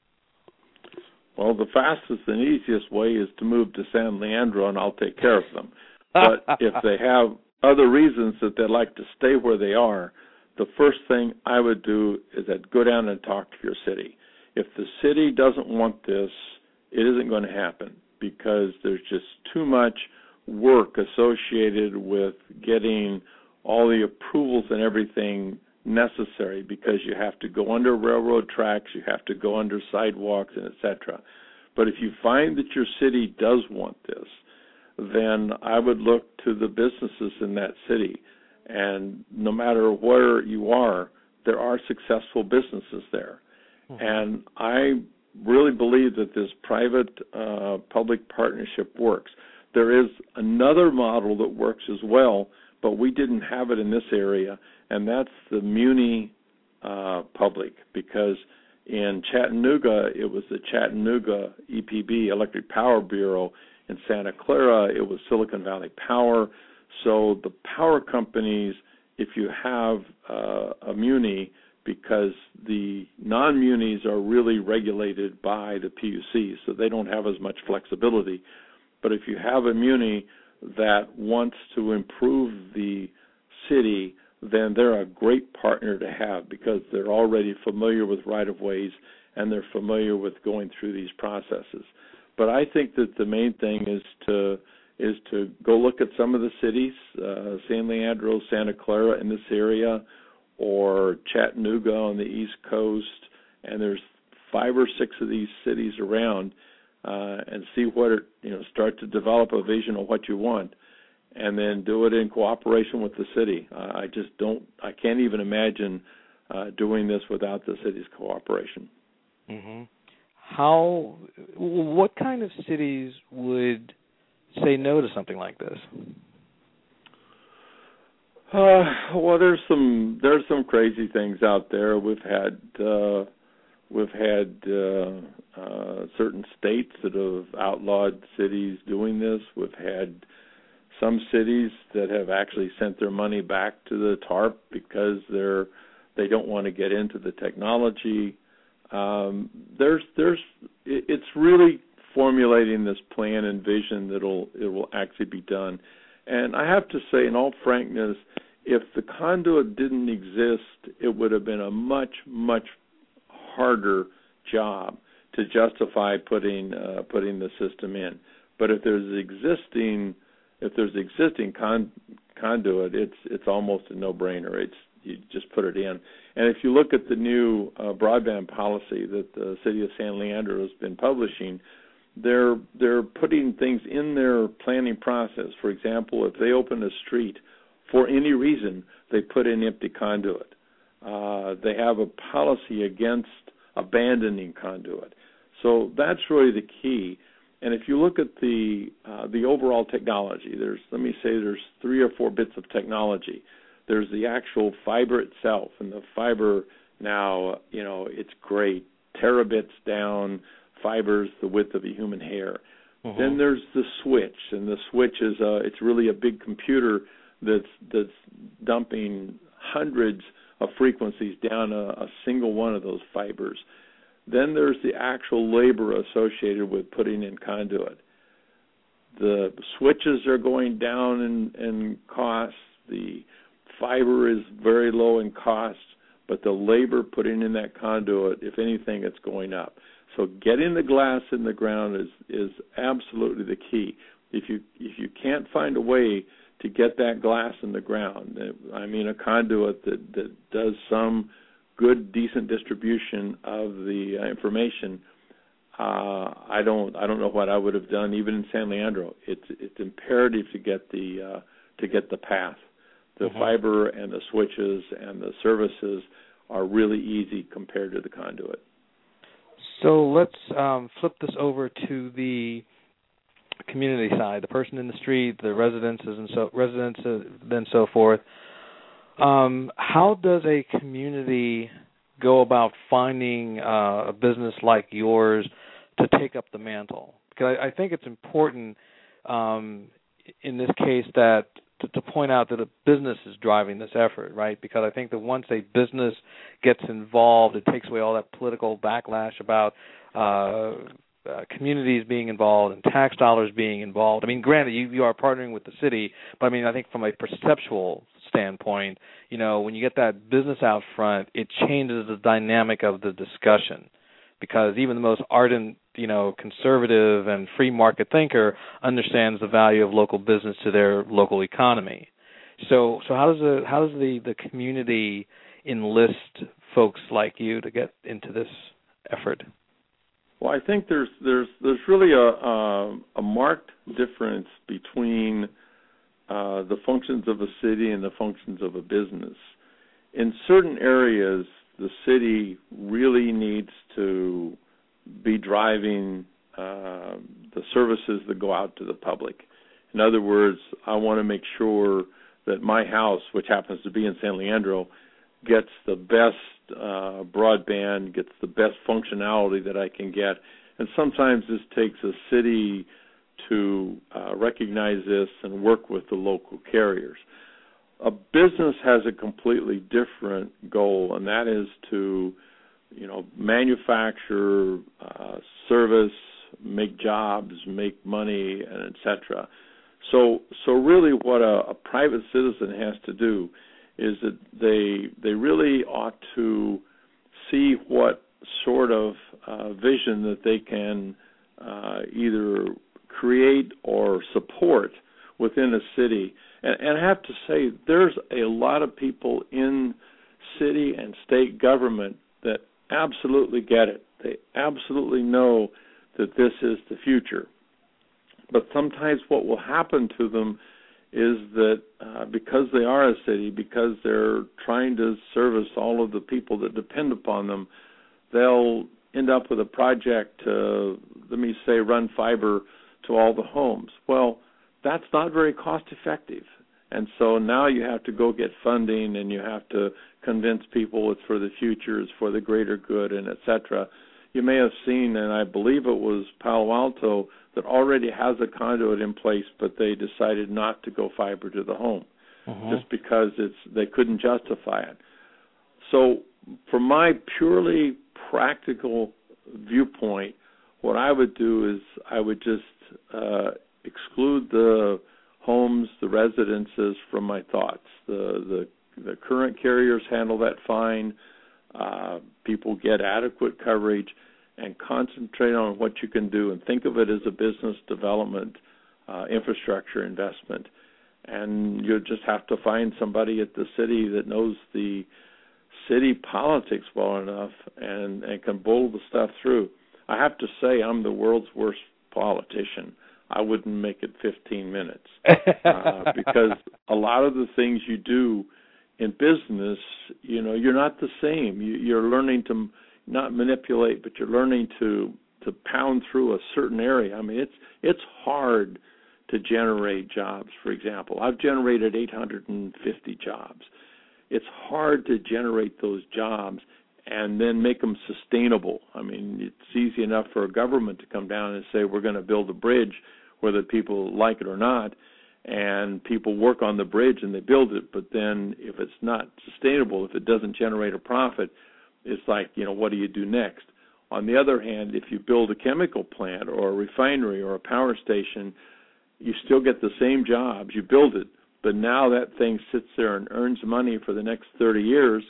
Well, the fastest and easiest way is to move to San Leandro, and I'll take care of them. But if they have other reasons that they'd like to stay where they are, the first thing I would do is that go down and talk to your city. If the city doesn't want this, it isn't going to happen because there's just too much work associated with getting all the approvals and everything necessary because you have to go under railroad tracks, you have to go under sidewalks and etc. But if you find that your city does want this, then I would look to the businesses in that city. And no matter where you are, there are successful businesses there. Mm-hmm. And I really believe that this private uh, public partnership works. There is another model that works as well, but we didn't have it in this area, and that's the Muni uh, public because in Chattanooga it was the Chattanooga EPB Electric Power Bureau. In Santa Clara it was Silicon Valley Power. So the power companies, if you have uh, a Muni, because the non-munis are really regulated by the PUC, so they don't have as much flexibility. But if you have a muni that wants to improve the city, then they're a great partner to have because they're already familiar with right of ways and they're familiar with going through these processes. But I think that the main thing is to is to go look at some of the cities, uh, San Leandro, Santa Clara in this area, or Chattanooga on the East Coast, and there's five or six of these cities around, uh, and see what it, you know, start to develop a vision of what you want, and then do it in cooperation with the city. Uh, I just don't, I can't even imagine uh, doing this without the city's cooperation. Mm-hmm. How, what kind of cities would say no to something like this? Uh, well, there's some there's some crazy things out there. We've had uh, we've had uh, uh, certain states that have outlawed cities doing this. We've had some cities that have actually sent their money back to the TARP because they're they don't want to get into the technology. Um, there's there's it's really formulating this plan and vision that'll it will actually be done. And I have to say, in all frankness, if the conduit didn't exist, it would have been a much, much harder job to justify putting uh, putting the system in. But if there's existing if there's existing con- conduit, it's it's almost a no-brainer. It's you just put it in. And if you look at the new uh, broadband policy that the city of San Leandro has been publishing, they're they're putting things in their planning process. For example, if they open a street for any reason, they put in empty conduit. Uh, they have a policy against abandoning conduit. So that's really the key. And if you look at the uh, the overall technology, there's let me say there's three or four bits of technology. There's the actual fiber itself, and the fiber now, you know, it's great, terabits down, fibers the width of a human hair. Mm-hmm. Then there's the switch, and the switch is uh, it's really a big computer that's that's dumping hundreds of frequencies down a, a single one of those fibers. Then there's the actual labor associated with putting in conduit. The switches are going down in, in cost. The fiber is very low in cost, but the labor putting in that conduit, if anything, it's going up. So getting the glass in the ground is is absolutely the key. If you if you can't find a way to get that glass in the ground. I mean, a conduit that that does some good, decent distribution of the uh, information. Uh, I don't I don't know what I would have done even in San Leandro. It's it's imperative to get the uh, to get the path. The mm-hmm. fiber and the switches and the services are really easy compared to the conduit. So let's um, flip this over to the community side, the person in the street, the residences and so residents then so forth. Um, how does a community go about finding uh, a business like yours to take up the mantle? Because I, I think it's important um, in this case that to, to point out that a business is driving this effort, right? Because I think that once a business gets involved, it takes away all that political backlash about uh, uh, communities being involved and tax dollars being involved. I mean, granted, you, you are partnering with the city, but I mean, I think from a perceptual standpoint, you know, when you get that business out front, it changes the dynamic of the discussion because even the most ardent you know conservative and free market thinker understands the value of local business to their local economy. So so how does the how does the the community enlist folks like you to get into this effort? Well, I think there's there's there's really a a, a marked difference between uh, the functions of a city and the functions of a business. In certain areas, the city really needs to be driving uh, the services that go out to the public. In other words, I want to make sure that my house, which happens to be in San Leandro, gets the best uh, broadband, gets the best functionality that I can get. And sometimes this takes a city to uh, recognize this and work with the local carriers. A business has a completely different goal, and that is to, you know, manufacture, uh, service, make jobs, make money, and etc. So, so really, what a, a private citizen has to do is that they they really ought to see what sort of uh, vision that they can uh, either create or support within a city. And, and I have to say, there's a lot of people in city and state government that absolutely get it. They absolutely know that this is the future. But sometimes what will happen to them is that uh, because they are a city, because they're trying to service all of the people that depend upon them, they'll end up with a project to, let me say, run fiber to all the homes. Well, that's not very cost effective. And so now you have to go get funding and you have to convince people it's for the future, it's for the greater good, and et cetera. You may have seen, and I believe it was Palo Alto that already has a conduit in place, but they decided not to go fiber to the home uh-huh. just because it's they couldn't justify it. So, from my purely practical viewpoint, what I would do is I would just uh, exclude the homes, the residences from my thoughts. The the, the current carriers handle that fine. Uh, people get adequate coverage and concentrate on what you can do and think of it as a business development uh, infrastructure investment. And you just have to find somebody at the city that knows the city politics well enough and, and can bull the stuff through. I have to say, I'm the world's worst politician. I wouldn't make it 15 minutes uh, because a lot of the things you do in business, you know, you're not the same. You, you're learning to not manipulate, but you're learning to to pound through a certain area. I mean, it's it's hard to generate jobs. For example, I've generated 850 jobs. It's hard to generate those jobs and then make them sustainable. I mean, it's easy enough for a government to come down and say we're going to build a bridge, whether people like it or not, and people work on the bridge and they build it. But then, if it's not sustainable, if it doesn't generate a profit, it's like you know what do you do next? On the other hand, if you build a chemical plant or a refinery or a power station, you still get the same jobs. You build it, but now that thing sits there and earns money for the next 30 years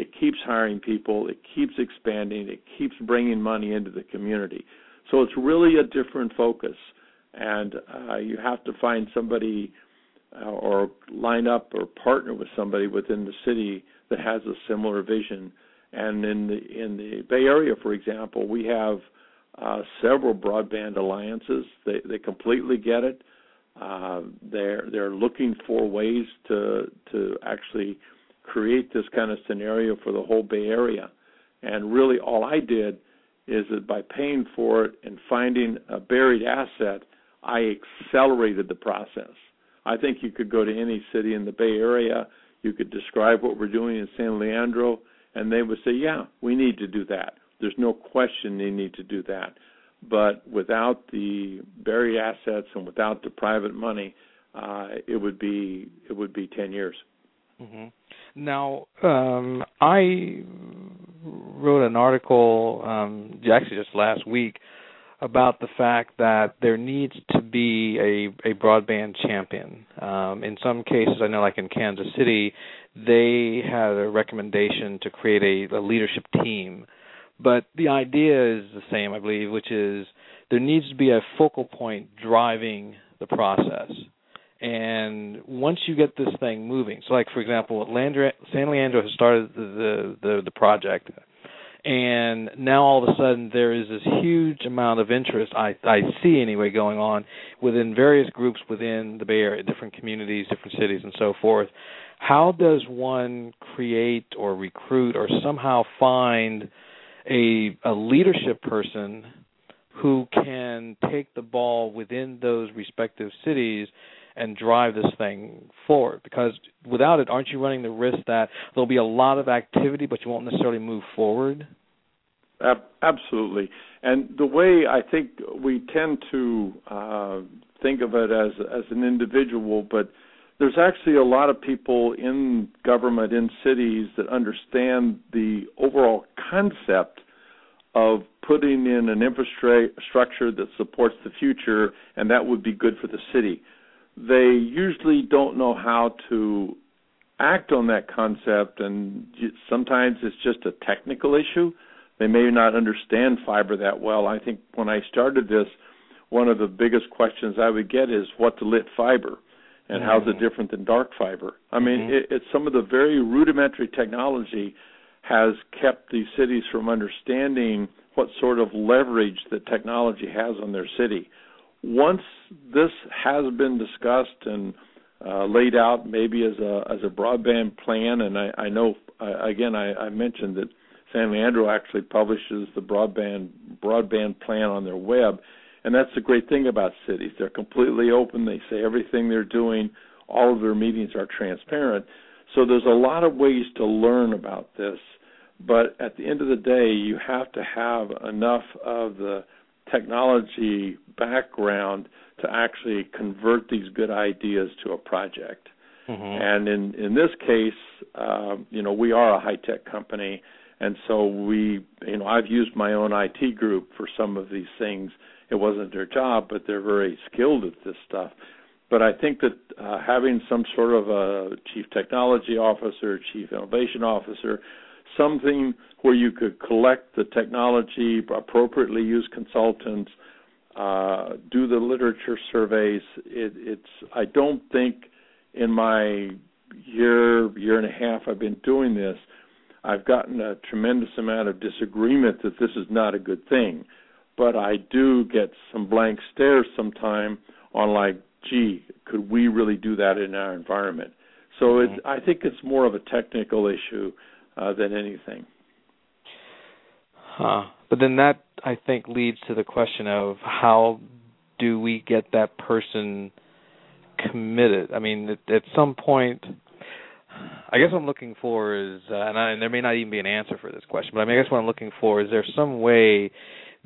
it keeps hiring people, it keeps expanding, it keeps bringing money into the community. So it's really a different focus, and uh, you have to find somebody uh, or line up or partner with somebody within the city that has a similar vision. And in the in the Bay Area, for example, we have uh, several broadband alliances. They they completely get it. Uh, they're they're looking for ways to to actually create this kind of scenario for the whole Bay Area. And really, all I did is that by paying for it and finding a buried asset, I accelerated the process. I think you could go to any city in the Bay Area, you could describe what we're doing in San Leandro, and they would say, Yeah, we need to do that. There's no question they need to do that. But without the buried assets and without the private money, uh, it would be it would be ten years. Mm-hmm. Now, um, I wrote an article um, actually just last week about the fact that there needs to be a, a broadband champion. Um, in some cases, I know, like in Kansas City, they had a recommendation to create a, a leadership team. but the idea is the same, I believe, which is there needs to be a focal point driving the process. And once you get this thing moving, so like for example, San Leandro has started the, the the project, and now all of a sudden there is this huge amount of interest I I see anyway going on within various groups within the Bay Area, different communities, different cities, and so forth. How does one create or recruit or somehow find a a leadership person who can take the ball within those respective cities and drive this thing forward because without it aren't you running the risk that there'll be a lot of activity but you won't necessarily move forward? Absolutely. And the way i think we tend to uh, think of it as as an individual but there's actually a lot of people in government in cities that understand the overall concept of putting in an infrastructure that supports the future and that would be good for the city they usually don't know how to act on that concept and sometimes it's just a technical issue they may not understand fiber that well i think when i started this one of the biggest questions i would get is what's lit fiber and mm-hmm. how's it mm-hmm. different than dark fiber i mean mm-hmm. it, it's some of the very rudimentary technology has kept these cities from understanding what sort of leverage that technology has on their city once this has been discussed and uh, laid out, maybe as a as a broadband plan, and I, I know uh, again I, I mentioned that San Leandro actually publishes the broadband broadband plan on their web, and that's the great thing about cities. They're completely open. They say everything they're doing. All of their meetings are transparent. So there's a lot of ways to learn about this, but at the end of the day, you have to have enough of the technology background to actually convert these good ideas to a project. Mm-hmm. And in in this case, uh, you know, we are a high tech company, and so we, you know, I've used my own IT group for some of these things. It wasn't their job, but they're very skilled at this stuff. But I think that uh, having some sort of a chief technology officer, chief innovation officer, something where you could collect the technology, appropriately use consultants, uh, do the literature surveys. It, it's I don't think in my year year and a half I've been doing this, I've gotten a tremendous amount of disagreement that this is not a good thing. But I do get some blank stares sometime on like, gee, could we really do that in our environment? So mm-hmm. it, I think it's more of a technical issue uh, than anything. Huh. But then that I think leads to the question of how do we get that person committed? I mean, at, at some point, I guess what I'm looking for is, uh, and, I, and there may not even be an answer for this question, but I, mean, I guess what I'm looking for is there some way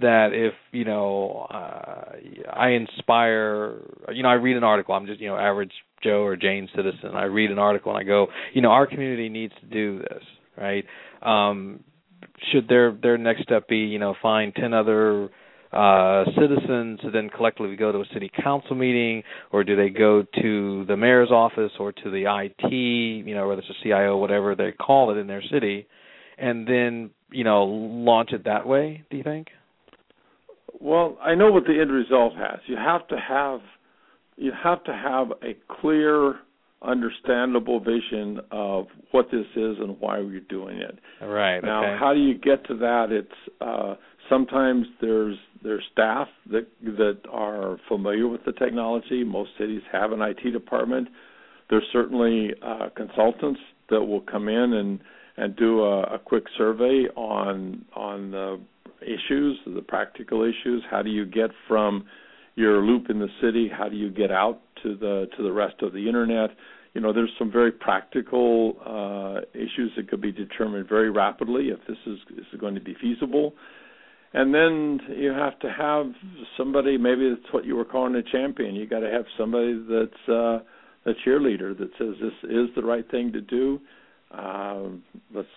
that if you know uh, I inspire, you know, I read an article. I'm just you know average Joe or Jane citizen. I read an article and I go, you know, our community needs to do this right? Um, should their their next step be, you know, find ten other uh, citizens to then collectively go to a city council meeting, or do they go to the mayor's office or to the IT, you know, whether it's a CIO, whatever they call it in their city, and then you know launch it that way? Do you think? Well, I know what the end result has. You have to have you have to have a clear understandable vision of what this is and why we're doing it. Right. Now, okay. how do you get to that? It's uh, sometimes there's there's staff that that are familiar with the technology. Most cities have an IT department. There's certainly uh, consultants that will come in and and do a, a quick survey on on the issues, the practical issues. How do you get from your loop in the city? How do you get out to the to the rest of the internet? you know, there's some very practical uh, issues that could be determined very rapidly if this is, is going to be feasible. And then you have to have somebody. Maybe that's what you were calling a champion. You got to have somebody that's uh, a cheerleader that says this is the right thing to do. Uh, let's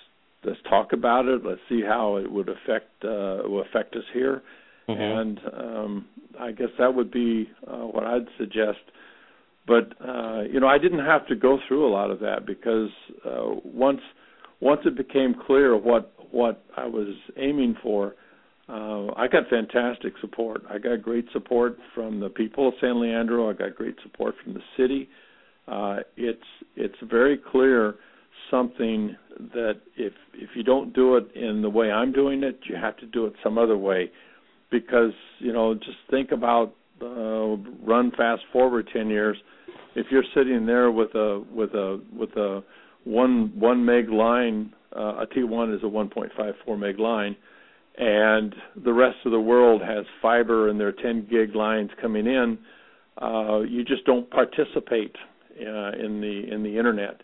let's talk about it. Let's see how it would affect uh, will affect us here. Mm-hmm. And um, I guess that would be uh, what I'd suggest but uh, you know, I didn't have to go through a lot of that because uh, once once it became clear what what I was aiming for, uh, I got fantastic support. I got great support from the people of San Leandro. I got great support from the city. Uh, it's it's very clear something that if if you don't do it in the way I'm doing it, you have to do it some other way, because you know just think about uh, run fast forward ten years. If you're sitting there with a with a with a one one meg line, uh, a T1 is a 1.54 meg line, and the rest of the world has fiber and their 10 gig lines coming in. Uh, you just don't participate uh, in the in the internet.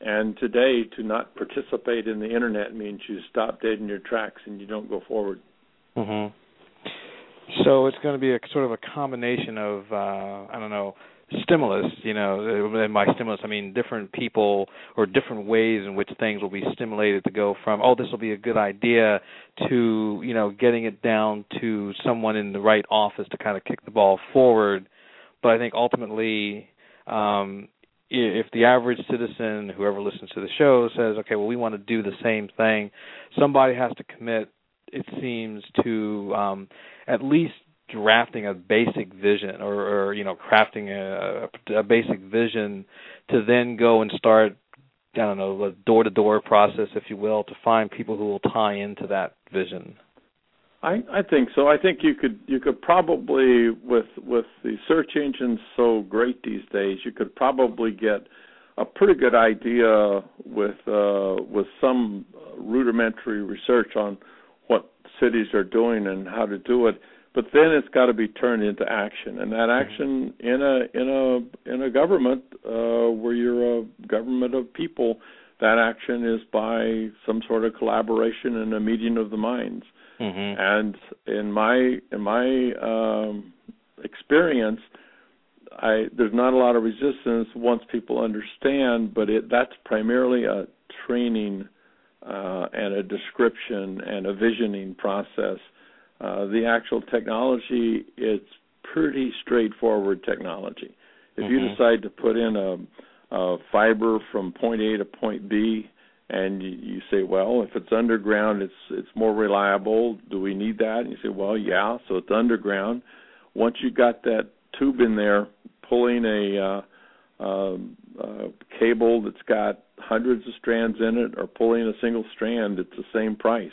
And today, to not participate in the internet means you stop dead in your tracks and you don't go forward. Mm-hmm. So it's going to be a sort of a combination of uh, I don't know stimulus. You know, and by stimulus I mean different people or different ways in which things will be stimulated to go from oh this will be a good idea to you know getting it down to someone in the right office to kind of kick the ball forward. But I think ultimately um, if the average citizen, whoever listens to the show, says, "Okay, well, we want to do the same thing," somebody has to commit. It seems to um, at least drafting a basic vision, or, or you know, crafting a, a basic vision, to then go and start. I don't know, a door-to-door process, if you will, to find people who will tie into that vision. I, I think so. I think you could you could probably with with the search engines so great these days, you could probably get a pretty good idea with uh, with some rudimentary research on cities are doing and how to do it. But then it's got to be turned into action, and that mm-hmm. action in a in a in a government uh, where you're a government of people, that action is by some sort of collaboration and a meeting of the minds. Mm-hmm. And in my in my um, experience, I there's not a lot of resistance once people understand, but it that's primarily a training uh, and a description and a visioning process. Uh, the actual technology it's pretty straightforward technology. If mm-hmm. you decide to put in a, a fiber from point A to point B, and you, you say, well, if it's underground, it's it's more reliable. Do we need that? And you say, well, yeah. So it's underground. Once you got that tube in there, pulling a uh, uh, uh, cable that's got hundreds of strands in it, or pulling a single strand, it's the same price.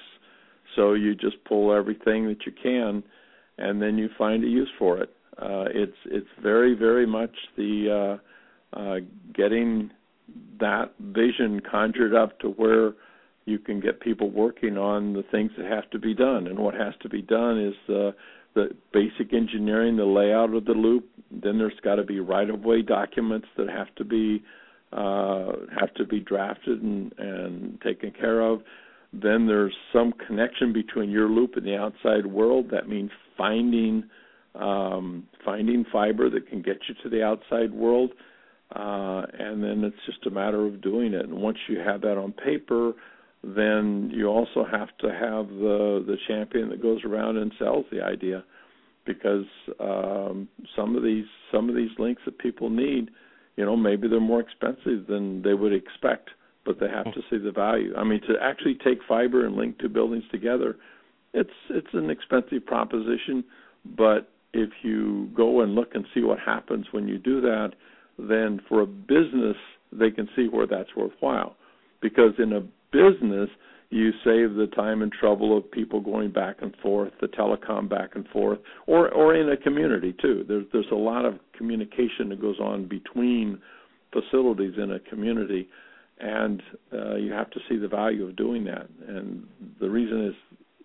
So you just pull everything that you can, and then you find a use for it. Uh, it's it's very very much the uh, uh, getting that vision conjured up to where you can get people working on the things that have to be done. And what has to be done is the the basic engineering, the layout of the loop. Then there's got to be right of way documents that have to be uh, have to be drafted and, and taken care of. Then there's some connection between your loop and the outside world. That means finding um, finding fiber that can get you to the outside world uh, and then it's just a matter of doing it. And once you have that on paper, then you also have to have the the champion that goes around and sells the idea, because um, some of these some of these links that people need, you know, maybe they're more expensive than they would expect, but they have hmm. to see the value. I mean, to actually take fiber and link two buildings together, it's it's an expensive proposition, but if you go and look and see what happens when you do that, then for a business they can see where that's worthwhile because in a business you save the time and trouble of people going back and forth, the telecom back and forth, or or in a community too. There's there's a lot of communication that goes on between facilities in a community, and uh, you have to see the value of doing that. And the reason is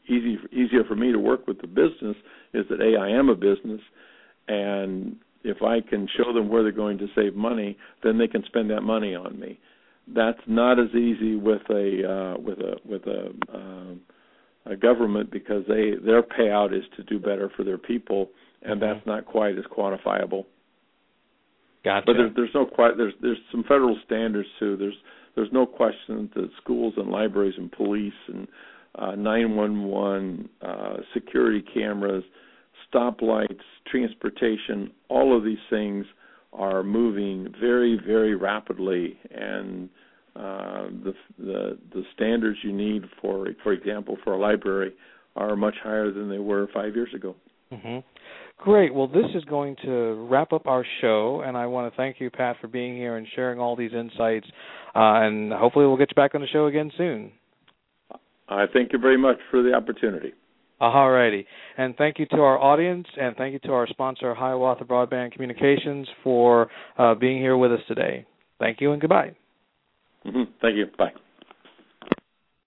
easy easier for me to work with the business is that a I am a business, and if I can show them where they're going to save money, then they can spend that money on me. That's not as easy with a uh, with a with a, uh, a government because they their payout is to do better for their people, and mm-hmm. that's not quite as quantifiable. Gotcha. But there's there's no quite there's there's some federal standards too. There's there's no question that schools and libraries and police and uh, 911 uh, security cameras stoplights, transportation, all of these things are moving very, very rapidly, and uh, the, the the standards you need for, for example, for a library, are much higher than they were five years ago. Mm-hmm. Great. Well, this is going to wrap up our show, and I want to thank you, Pat, for being here and sharing all these insights. Uh, and hopefully, we'll get you back on the show again soon. I thank you very much for the opportunity. All righty. And thank you to our audience, and thank you to our sponsor, Hiawatha Broadband Communications, for uh, being here with us today. Thank you and goodbye. Mm-hmm. Thank you. Bye.